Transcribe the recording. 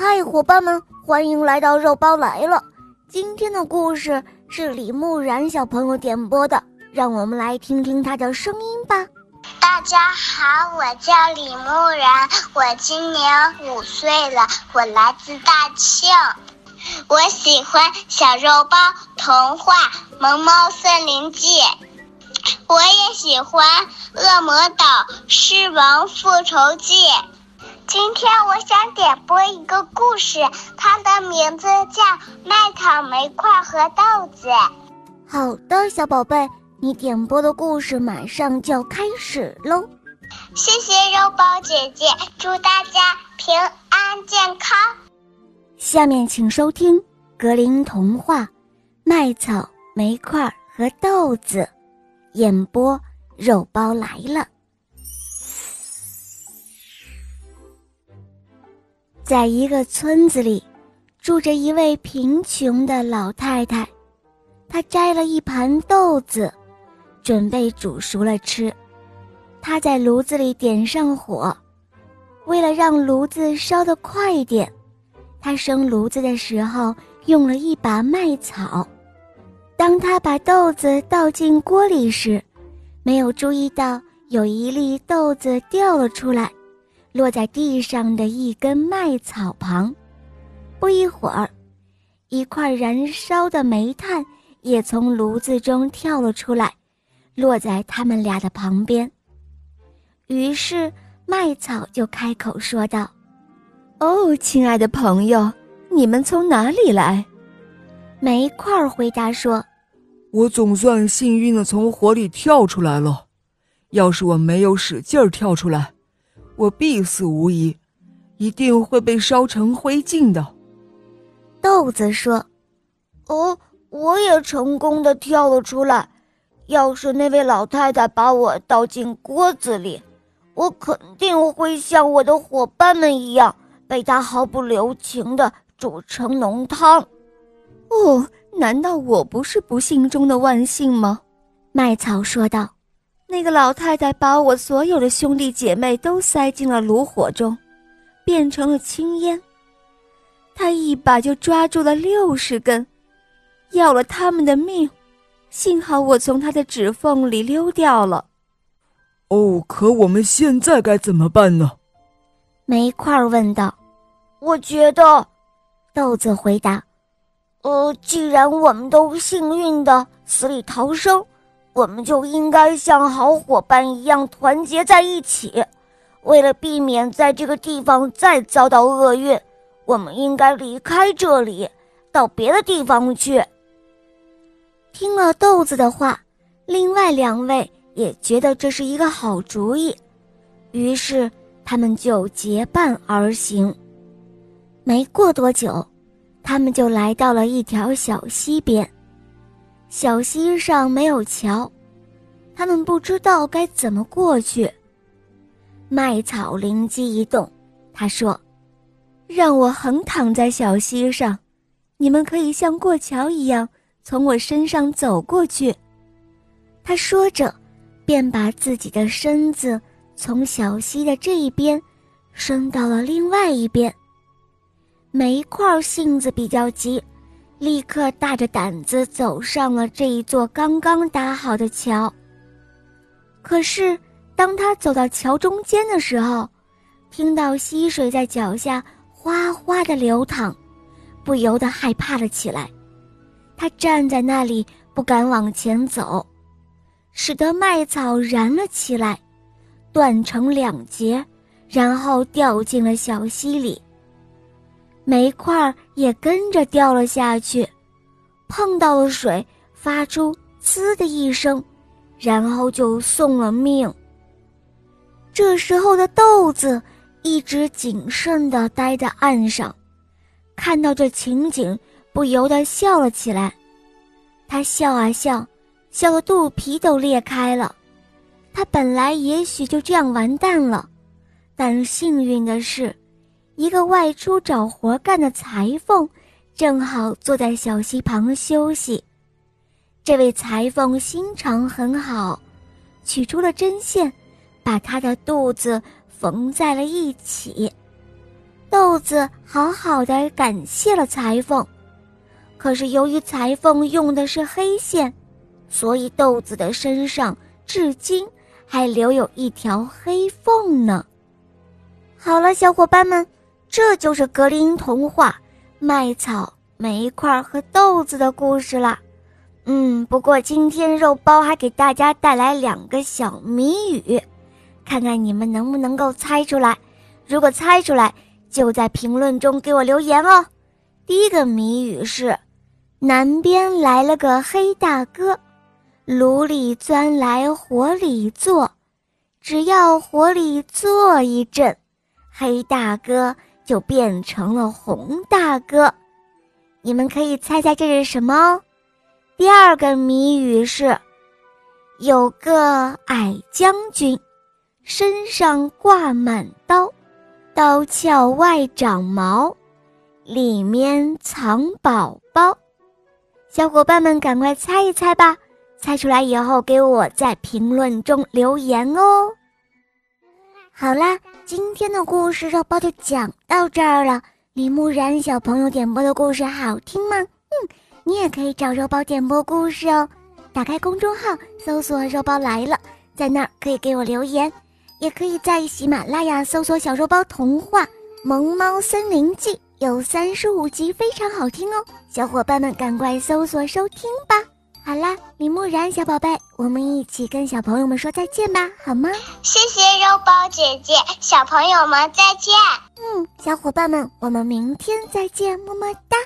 嗨，伙伴们，欢迎来到肉包来了。今天的故事是李木然小朋友点播的，让我们来听听他的声音吧。大家好，我叫李木然，我今年五岁了，我来自大庆。我喜欢小肉包童话《萌猫森林记》，我也喜欢《恶魔岛狮王复仇记》。今天我想点播一个故事，它的名字叫《麦草、煤块和豆子》。好的，小宝贝，你点播的故事马上就要开始喽。谢谢肉包姐姐，祝大家平安健康。下面请收听《格林童话》，麦草、煤块和豆子，演播肉包来了。在一个村子里，住着一位贫穷的老太太，她摘了一盘豆子，准备煮熟了吃。她在炉子里点上火，为了让炉子烧得快一点。他生炉子的时候用了一把麦草，当他把豆子倒进锅里时，没有注意到有一粒豆子掉了出来，落在地上的一根麦草旁。不一会儿，一块燃烧的煤炭也从炉子中跳了出来，落在他们俩的旁边。于是麦草就开口说道。哦，亲爱的朋友，你们从哪里来？煤块回答说：“我总算幸运的从火里跳出来了。要是我没有使劲儿跳出来，我必死无疑，一定会被烧成灰烬的。”豆子说：“哦，我也成功的跳了出来。要是那位老太太把我倒进锅子里，我肯定会像我的伙伴们一样。”被她毫不留情的煮成浓汤，哦，难道我不是不幸中的万幸吗？麦草说道。那个老太太把我所有的兄弟姐妹都塞进了炉火中，变成了青烟。她一把就抓住了六十根，要了他们的命。幸好我从她的指缝里溜掉了。哦，可我们现在该怎么办呢？煤块问道。我觉得，豆子回答：“呃，既然我们都幸运的死里逃生，我们就应该像好伙伴一样团结在一起。为了避免在这个地方再遭到厄运，我们应该离开这里，到别的地方去。”听了豆子的话，另外两位也觉得这是一个好主意，于是他们就结伴而行。没过多久，他们就来到了一条小溪边。小溪上没有桥，他们不知道该怎么过去。麦草灵机一动，他说：“让我横躺在小溪上，你们可以像过桥一样从我身上走过去。”他说着，便把自己的身子从小溪的这一边伸到了另外一边。煤块性子比较急，立刻大着胆子走上了这一座刚刚搭好的桥。可是，当他走到桥中间的时候，听到溪水在脚下哗哗的流淌，不由得害怕了起来。他站在那里不敢往前走，使得麦草燃了起来，断成两截，然后掉进了小溪里。煤块也跟着掉了下去，碰到了水，发出“呲”的一声，然后就送了命。这时候的豆子一直谨慎地待在岸上，看到这情景，不由得笑了起来。他笑啊笑，笑得肚皮都裂开了。他本来也许就这样完蛋了，但幸运的是。一个外出找活干的裁缝，正好坐在小溪旁休息。这位裁缝心肠很好，取出了针线，把他的肚子缝在了一起。豆子好好的感谢了裁缝。可是由于裁缝用的是黑线，所以豆子的身上至今还留有一条黑缝呢。好了，小伙伴们，这就是格林童话《麦草、煤块和豆子》的故事了。嗯，不过今天肉包还给大家带来两个小谜语，看看你们能不能够猜出来。如果猜出来，就在评论中给我留言哦。第一个谜语是。南边来了个黑大哥，炉里钻来火里坐，只要火里坐一阵，黑大哥就变成了红大哥。你们可以猜猜这是什么哦？第二个谜语是：有个矮将军，身上挂满刀，刀鞘外长毛，里面藏宝宝。小伙伴们，赶快猜一猜吧！猜出来以后，给我在评论中留言哦。好啦，今天的故事肉包就讲到这儿了。李木然小朋友点播的故事好听吗？嗯，你也可以找肉包点播故事哦。打开公众号，搜索“肉包来了”，在那儿可以给我留言，也可以在喜马拉雅搜索“小肉包童话《萌猫森林记》”。有三十五集，非常好听哦，小伙伴们赶快搜索收听吧。好啦，李木然小宝贝，我们一起跟小朋友们说再见吧，好吗？谢谢肉包姐姐，小朋友们再见。嗯，小伙伴们，我们明天再见，么么哒。